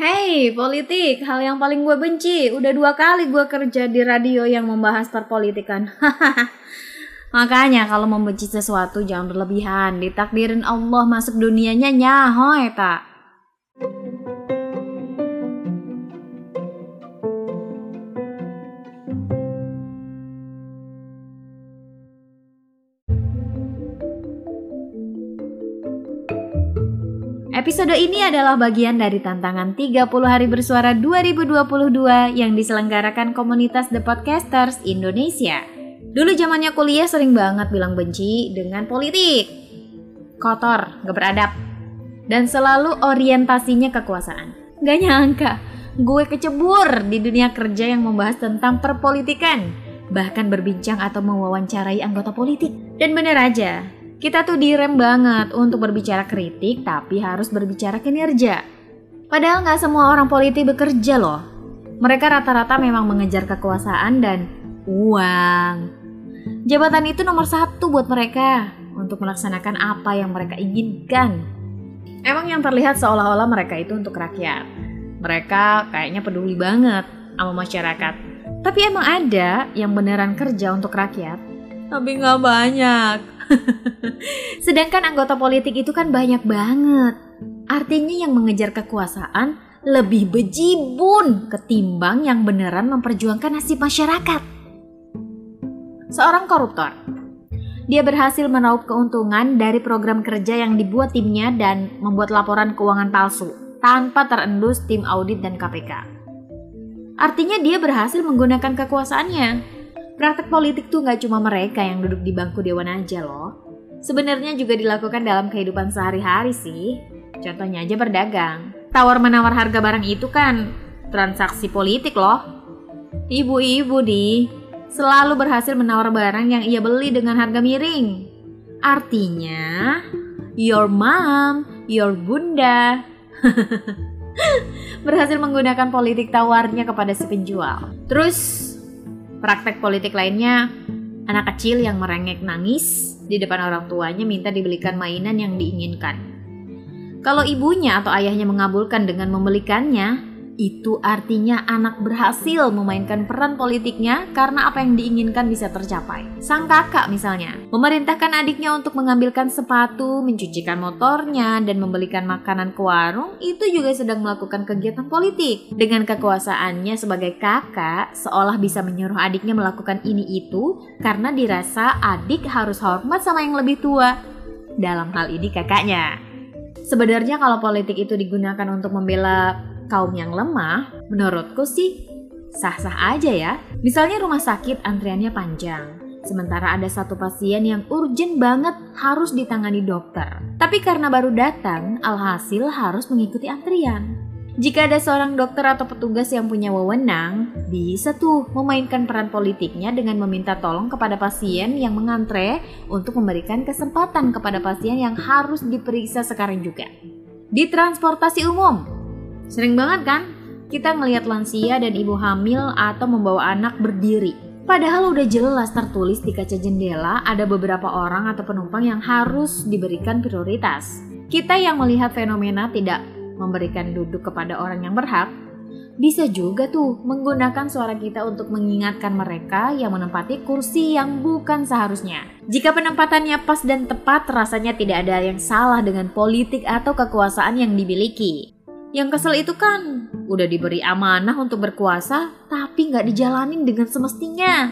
Hey, politik, hal yang paling gue benci. Udah dua kali gue kerja di radio yang membahas perpolitikan. Makanya kalau membenci sesuatu jangan berlebihan. Ditakdirin Allah masuk dunianya nyahoy tak. Episode ini adalah bagian dari tantangan 30 hari bersuara 2022 yang diselenggarakan komunitas The Podcasters Indonesia. Dulu zamannya kuliah sering banget bilang benci dengan politik. Kotor, gak beradab. Dan selalu orientasinya kekuasaan. Gak nyangka, gue kecebur di dunia kerja yang membahas tentang perpolitikan. Bahkan berbincang atau mewawancarai anggota politik. Dan bener aja, kita tuh direm banget untuk berbicara kritik tapi harus berbicara kinerja. Padahal nggak semua orang politik bekerja loh. Mereka rata-rata memang mengejar kekuasaan dan uang. Jabatan itu nomor satu buat mereka untuk melaksanakan apa yang mereka inginkan. Emang yang terlihat seolah-olah mereka itu untuk rakyat. Mereka kayaknya peduli banget sama masyarakat. Tapi emang ada yang beneran kerja untuk rakyat. Tapi nggak banyak. Sedangkan anggota politik itu kan banyak banget. Artinya yang mengejar kekuasaan lebih bejibun ketimbang yang beneran memperjuangkan nasib masyarakat. Seorang koruptor. Dia berhasil meraup keuntungan dari program kerja yang dibuat timnya dan membuat laporan keuangan palsu tanpa terendus tim audit dan KPK. Artinya dia berhasil menggunakan kekuasaannya Praktek politik tuh nggak cuma mereka yang duduk di bangku dewan aja loh. Sebenarnya juga dilakukan dalam kehidupan sehari-hari sih. Contohnya aja berdagang. Tawar-menawar harga barang itu kan transaksi politik loh. Ibu-ibu di selalu berhasil menawar barang yang ia beli dengan harga miring. Artinya, your mom, your bunda berhasil menggunakan politik tawarnya kepada si penjual. Terus Praktek politik lainnya, anak kecil yang merengek nangis di depan orang tuanya minta dibelikan mainan yang diinginkan. Kalau ibunya atau ayahnya mengabulkan dengan membelikannya, itu artinya anak berhasil memainkan peran politiknya karena apa yang diinginkan bisa tercapai. Sang kakak misalnya, memerintahkan adiknya untuk mengambilkan sepatu, mencucikan motornya, dan membelikan makanan ke warung, itu juga sedang melakukan kegiatan politik. Dengan kekuasaannya sebagai kakak, seolah bisa menyuruh adiknya melakukan ini itu karena dirasa adik harus hormat sama yang lebih tua. Dalam hal ini kakaknya. Sebenarnya kalau politik itu digunakan untuk membela kaum yang lemah, menurutku sih sah-sah aja ya. Misalnya rumah sakit antriannya panjang, sementara ada satu pasien yang urgent banget harus ditangani dokter. Tapi karena baru datang, alhasil harus mengikuti antrian. Jika ada seorang dokter atau petugas yang punya wewenang, bisa tuh memainkan peran politiknya dengan meminta tolong kepada pasien yang mengantre untuk memberikan kesempatan kepada pasien yang harus diperiksa sekarang juga. Di transportasi umum, Sering banget kan kita ngelihat lansia dan ibu hamil atau membawa anak berdiri. Padahal udah jelas tertulis di kaca jendela ada beberapa orang atau penumpang yang harus diberikan prioritas. Kita yang melihat fenomena tidak memberikan duduk kepada orang yang berhak, bisa juga tuh menggunakan suara kita untuk mengingatkan mereka yang menempati kursi yang bukan seharusnya. Jika penempatannya pas dan tepat, rasanya tidak ada yang salah dengan politik atau kekuasaan yang dimiliki. Yang kesel itu kan udah diberi amanah untuk berkuasa tapi nggak dijalanin dengan semestinya.